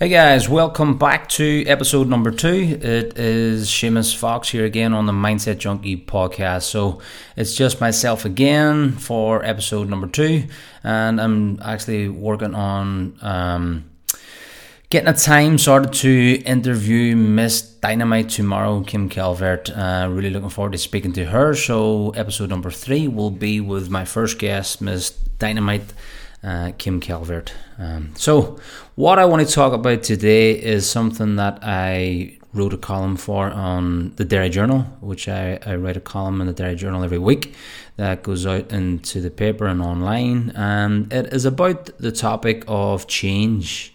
Hey guys, welcome back to episode number two. It is Seamus Fox here again on the Mindset Junkie podcast. So it's just myself again for episode number two, and I'm actually working on um, getting a time sorted to interview Miss Dynamite tomorrow, Kim Calvert. Uh, really looking forward to speaking to her. So episode number three will be with my first guest, Miss Dynamite uh, Kim Calvert. Um, so, what I want to talk about today is something that I wrote a column for on the Derry Journal, which I, I write a column in the Derry Journal every week that goes out into the paper and online. And it is about the topic of change.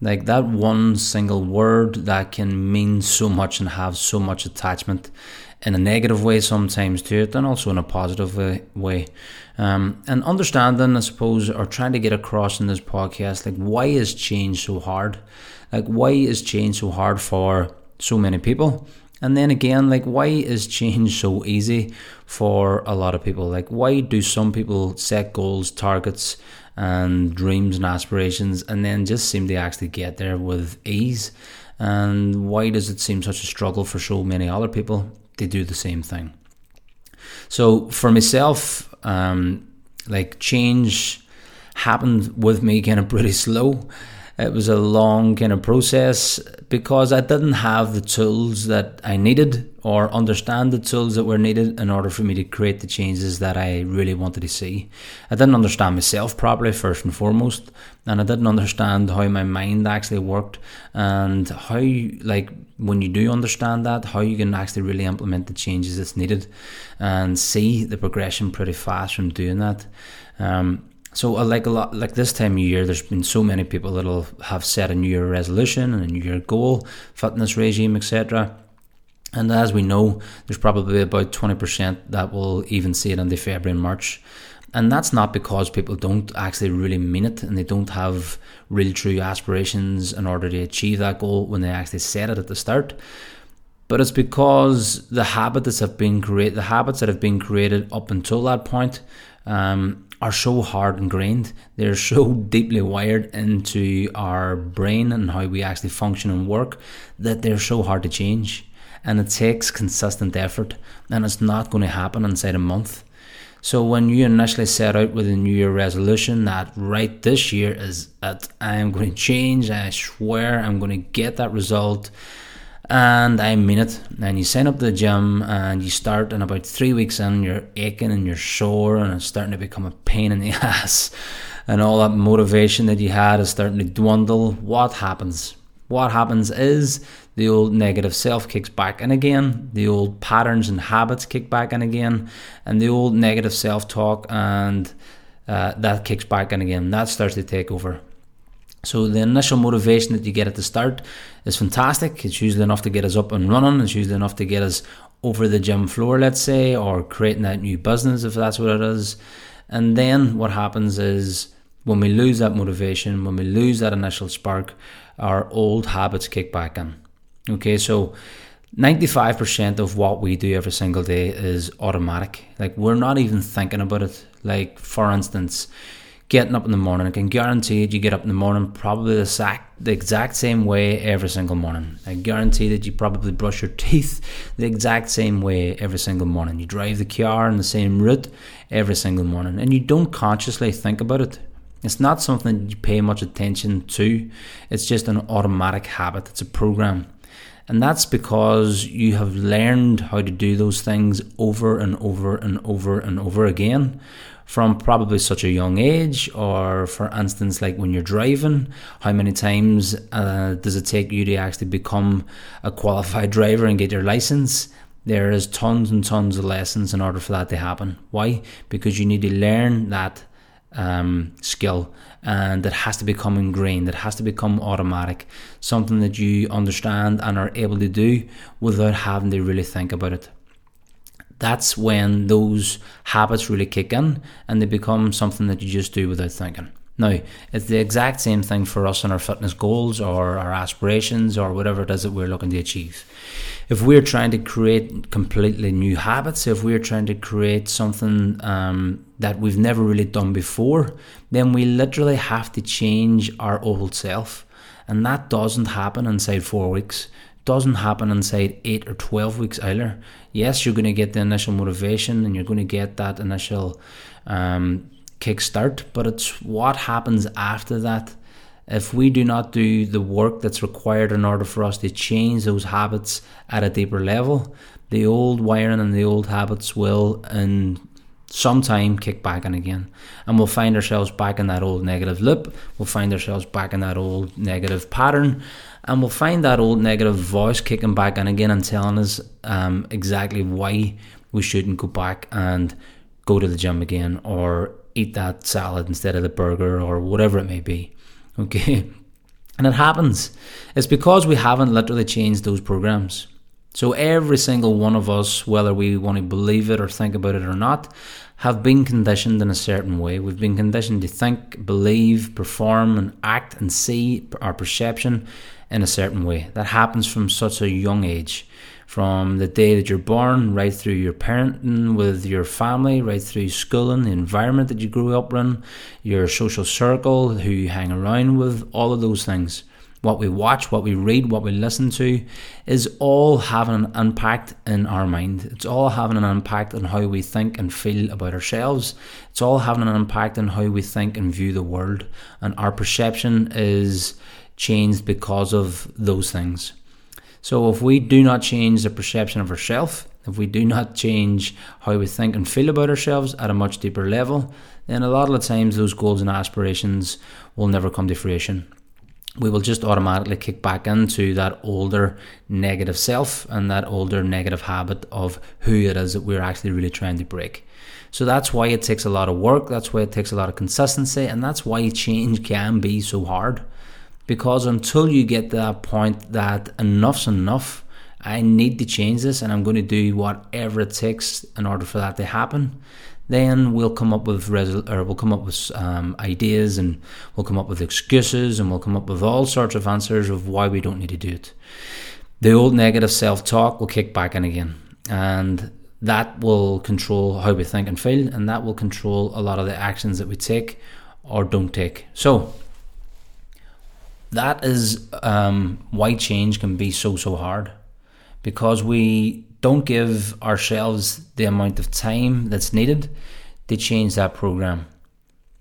Like that one single word that can mean so much and have so much attachment in a negative way sometimes to it, and also in a positive way. Um, and understanding, I suppose, or trying to get across in this podcast, like why is change so hard? Like why is change so hard for so many people? And then again, like why is change so easy for a lot of people? Like why do some people set goals, targets, and dreams and aspirations, and then just seem to actually get there with ease? And why does it seem such a struggle for so many other people to do the same thing? So for myself, um, like change happened with me kind of pretty slow. It was a long kind of process because I didn't have the tools that I needed or understand the tools that were needed in order for me to create the changes that I really wanted to see. I didn't understand myself properly, first and foremost, and I didn't understand how my mind actually worked and how, like, when you do understand that, how you can actually really implement the changes that's needed and see the progression pretty fast from doing that. Um, so uh, like a lot like this time of year there's been so many people that'll have set a new year resolution and a new year goal fitness regime etc and as we know there's probably about 20% that will even see it in the february and march. And that's not because people don't actually really mean it and they don't have real true aspirations in order to achieve that goal when they actually set it at the start. But it's because the habits have been created the habits that have been created up until that point um, are so hard ingrained. They're so deeply wired into our brain and how we actually function and work that they're so hard to change. And it takes consistent effort, and it's not going to happen inside a month. So when you initially set out with a New Year resolution that right this year is that I am going to change, I swear I'm going to get that result and I mean it. And you sign up to the gym and you start, and about three weeks in, you're aching and you're sore, and it's starting to become a pain in the ass. And all that motivation that you had is starting to dwindle. What happens? What happens is the old negative self kicks back in again, the old patterns and habits kick back in again, and the old negative self talk and uh, that kicks back in again. That starts to take over. So the initial motivation that you get at the start is fantastic. It's usually enough to get us up and running. It's usually enough to get us over the gym floor, let's say, or creating that new business if that's what it is. And then what happens is when we lose that motivation, when we lose that initial spark, our old habits kick back in. Okay, so 95% of what we do every single day is automatic. Like we're not even thinking about it. Like for instance, getting up in the morning. I can guarantee that you get up in the morning probably the exact, the exact same way every single morning. I guarantee that you probably brush your teeth the exact same way every single morning. You drive the car in the same route every single morning, and you don't consciously think about it. It's not something you pay much attention to. It's just an automatic habit. It's a program. And that's because you have learned how to do those things over and over and over and over again from probably such a young age, or for instance, like when you're driving, how many times uh, does it take you to actually become a qualified driver and get your license? There is tons and tons of lessons in order for that to happen. Why? Because you need to learn that um, skill and it has to become ingrained, it has to become automatic, something that you understand and are able to do without having to really think about it that's when those habits really kick in and they become something that you just do without thinking. Now, it's the exact same thing for us in our fitness goals or our aspirations or whatever it is that we're looking to achieve. If we're trying to create completely new habits, if we're trying to create something um, that we've never really done before, then we literally have to change our old self. And that doesn't happen inside four weeks. Doesn't happen inside eight or twelve weeks either. Yes, you're going to get the initial motivation and you're going to get that initial um, kickstart, but it's what happens after that. If we do not do the work that's required in order for us to change those habits at a deeper level, the old wiring and the old habits will, in some time, kick back in again. And we'll find ourselves back in that old negative loop. We'll find ourselves back in that old negative pattern. And we'll find that old negative voice kicking back in again and telling us um, exactly why we shouldn't go back and go to the gym again or eat that salad instead of the burger or whatever it may be. Okay. And it happens. It's because we haven't literally changed those programs. So every single one of us, whether we want to believe it or think about it or not, have been conditioned in a certain way. We've been conditioned to think, believe, perform, and act and see our perception in a certain way. That happens from such a young age from the day that you're born, right through your parenting with your family, right through schooling, the environment that you grew up in, your social circle, who you hang around with, all of those things. What we watch, what we read, what we listen to is all having an impact in our mind. It's all having an impact on how we think and feel about ourselves. It's all having an impact on how we think and view the world. And our perception is changed because of those things. So if we do not change the perception of ourselves, if we do not change how we think and feel about ourselves at a much deeper level, then a lot of the times those goals and aspirations will never come to fruition. We will just automatically kick back into that older negative self and that older negative habit of who it is that we're actually really trying to break. So that's why it takes a lot of work, that's why it takes a lot of consistency, and that's why change can be so hard because until you get to that point that enough's enough, I need to change this and I'm going to do whatever it takes in order for that to happen. Then we'll come up with resol- or we'll come up with um, ideas and we'll come up with excuses and we'll come up with all sorts of answers of why we don't need to do it. The old negative self-talk will kick back in again, and that will control how we think and feel, and that will control a lot of the actions that we take or don't take. So that is um, why change can be so so hard because we don't give ourselves the amount of time that's needed to change that program.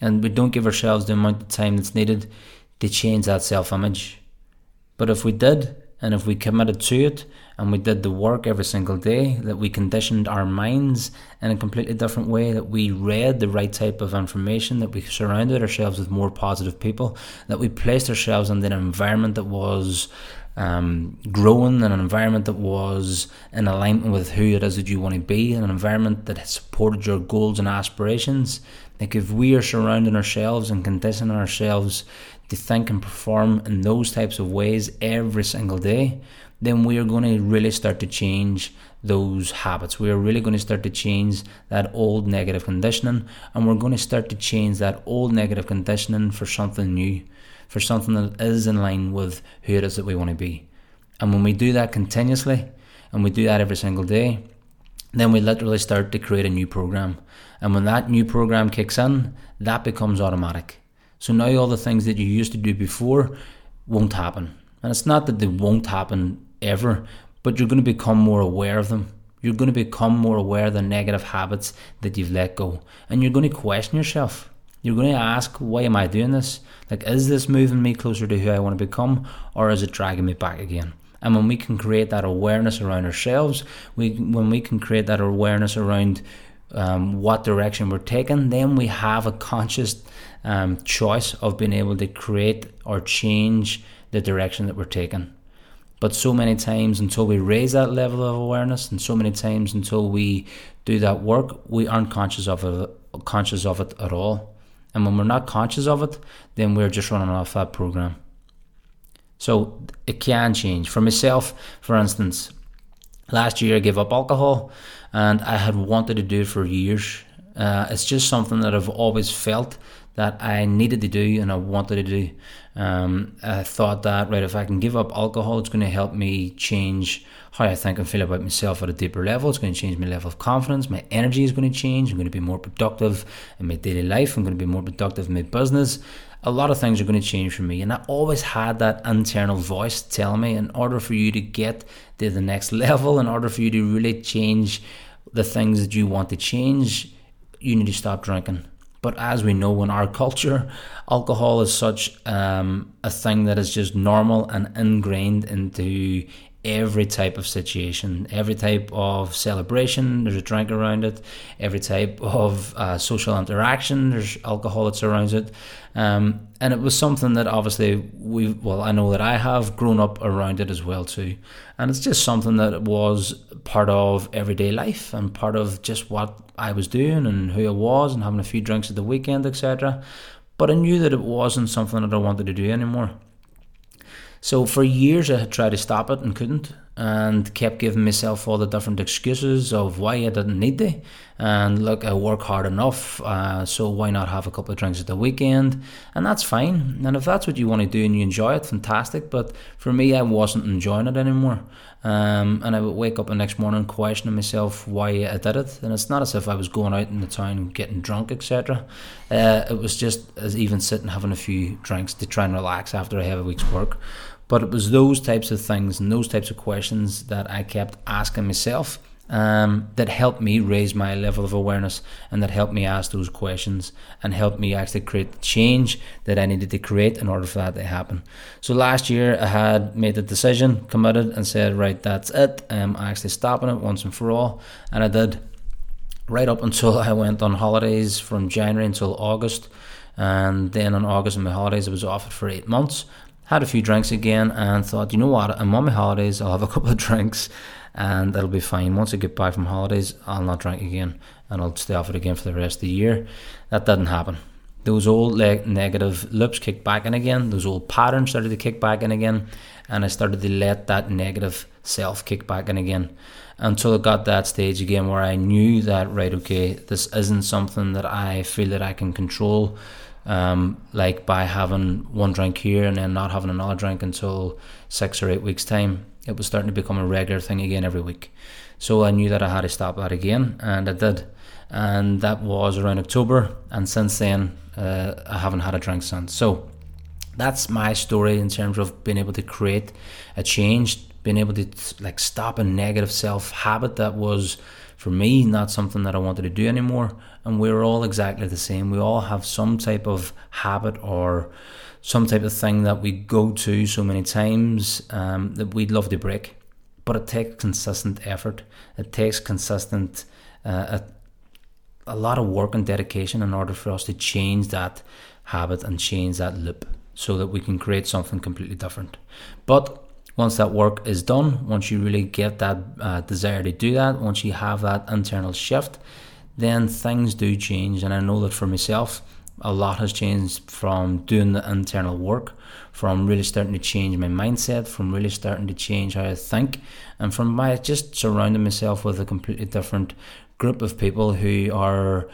And we don't give ourselves the amount of time that's needed to change that self-image. But if we did and if we committed to it and we did the work every single day, that we conditioned our minds in a completely different way, that we read the right type of information, that we surrounded ourselves with more positive people, that we placed ourselves in an environment that was um, growing, in an environment that was in alignment with who it is that you want to be, an environment that has supported your goals and aspirations. Like if we are surrounding ourselves and conditioning ourselves to think and perform in those types of ways every single day, then we are going to really start to change those habits. We are really going to start to change that old negative conditioning, and we're going to start to change that old negative conditioning for something new, for something that is in line with who it is that we want to be. And when we do that continuously, and we do that every single day, then we literally start to create a new program. And when that new program kicks in, that becomes automatic. So now all the things that you used to do before won't happen. And it's not that they won't happen ever, but you're going to become more aware of them. You're going to become more aware of the negative habits that you've let go. And you're going to question yourself. You're going to ask, why am I doing this? Like, is this moving me closer to who I want to become, or is it dragging me back again? And when we can create that awareness around ourselves, we when we can create that awareness around um, what direction we're taking, then we have a conscious um, choice of being able to create or change the direction that we're taking. But so many times until we raise that level of awareness, and so many times until we do that work, we aren't conscious of it, conscious of it at all. And when we're not conscious of it, then we're just running off that program. So it can change. For myself, for instance, last year I gave up alcohol, and I had wanted to do it for years. Uh, it's just something that I've always felt that I needed to do and I wanted to do. Um, I thought that, right, if I can give up alcohol, it's going to help me change how I think and feel about myself at a deeper level. It's going to change my level of confidence. My energy is going to change. I'm going to be more productive in my daily life. I'm going to be more productive in my business. a lot of things are going to change for me. And I always had that internal voice tell me in order for you to get to the next level, in order for you to really change the things that you want to change, you need to stop drinking. But as we know in our culture, alcohol is such um, a thing that is just normal and ingrained into every type of situation, every type of celebration, there's a drink around it. Every type of uh, social interaction, there's alcohol that surrounds it. Um, and it was something that obviously we, well, I know that I have grown up around it as well too. And it's just something that was part of everyday life and part of just what I was doing and who I was and having a few drinks at the weekend, etc. But I knew that it wasn't something that I wanted to do anymore. So for years I had tried to stop it and couldn't, and kept giving myself all the different excuses of why I didn't need to. And look, I work hard enough, uh, so why not have a couple of drinks at the weekend? And that's fine. And if that's what you want to do and you enjoy it, fantastic. But for me, I wasn't enjoying it anymore. Um, and I would wake up the next morning questioning myself why I did it. And it's not as if I was going out in the town getting drunk, etc. Uh, it was just as even sitting having a few drinks to try and relax after a heavy week's work. But it was those types of things and those types of questions that I kept asking myself um, that helped me raise my level of awareness and that helped me ask those questions and helped me actually create the change that I needed to create in order for that to happen. So last year I had made the decision, committed, and said, right, that's it. I'm actually stopping it once and for all. And I did right up until I went on holidays from January until August. And then on August, on my holidays, I was off for eight months had a few drinks again and thought, you know what, I'm on my holidays, I'll have a couple of drinks and that'll be fine. Once I get back from holidays, I'll not drink again and I'll stay off it again for the rest of the year. That didn't happen. Those old like, negative loops kicked back in again, those old patterns started to kick back in again, and I started to let that negative self kick back in again until it got that stage again where I knew that, right, okay, this isn't something that I feel that I can control um, like by having one drink here and then not having another drink until six or eight weeks' time. It was starting to become a regular thing again every week. So I knew that I had to stop that again, and I did. And that was around October, and since then, uh, I haven't had a drink since. So that's my story in terms of being able to create a change, being able to like stop a negative self habit that was for me not something that I wanted to do anymore. And we're all exactly the same. We all have some type of habit or some type of thing that we go to so many times um, that we'd love to break. But it takes consistent effort. It takes consistent, uh, a, a lot of work and dedication in order for us to change that habit and change that loop so that we can create something completely different. But once that work is done, once you really get that uh, desire to do that, once you have that internal shift, then things do change. And I know that for myself, a lot has changed from doing the internal work, from really starting to change my mindset, from really starting to change how I think, and from my just surrounding myself with a completely different group of people who are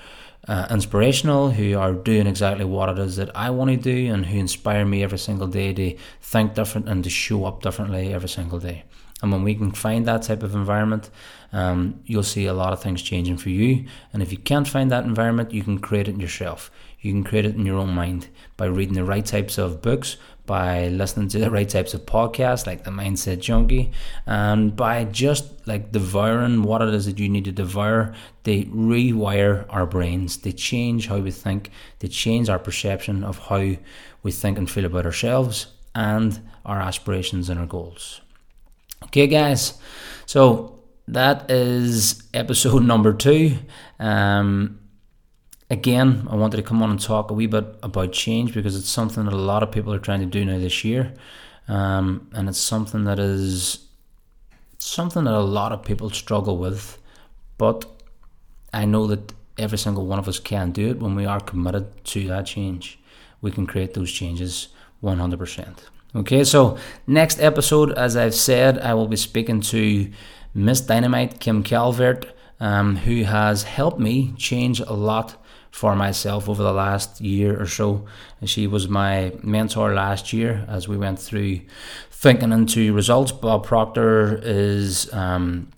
uh, inspirational, who are doing exactly what it is that I want to do, and who inspire me every single day to think different and to show up differently every single day. And when we can find that type of environment, um, you'll see a lot of things changing for you. And if you can't find that environment, you can create it yourself. You can create it in your own mind by reading the right types of books, by listening to the right types of podcasts like the Mindset Junkie, and by just like devouring what it is that you need to devour. They rewire our brains, they change how we think, they change our perception of how we think and feel about ourselves and our aspirations and our goals. Okay, guys, so that is episode number two. Um, again, I wanted to come on and talk a wee bit about change because it's something that a lot of people are trying to do now this year, um, and it's something that is something that a lot of people struggle with. But I know that every single one of us can do it when we are committed to that change. We can create those changes 100%. Okay, so next episode, as I've said, I will be speaking to Miss Dynamite Kim Calvert, um, who has helped me change a lot for myself over the last year or so. She was my mentor last year as we went through thinking into results. Bob Proctor is um,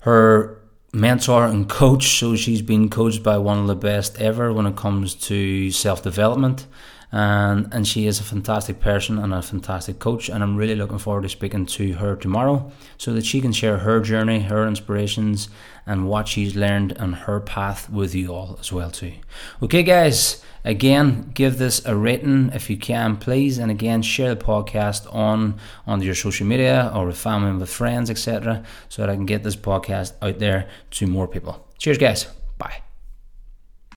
her mentor and coach, so she's been coached by one of the best ever when it comes to self development. And and she is a fantastic person and a fantastic coach and I'm really looking forward to speaking to her tomorrow so that she can share her journey her inspirations and what she's learned on her path with you all as well too. Okay guys again give this a rating if you can please. And again share the podcast on on your social media or with family and with friends etc so that I can get this podcast out there to more people. Cheers guys. Bye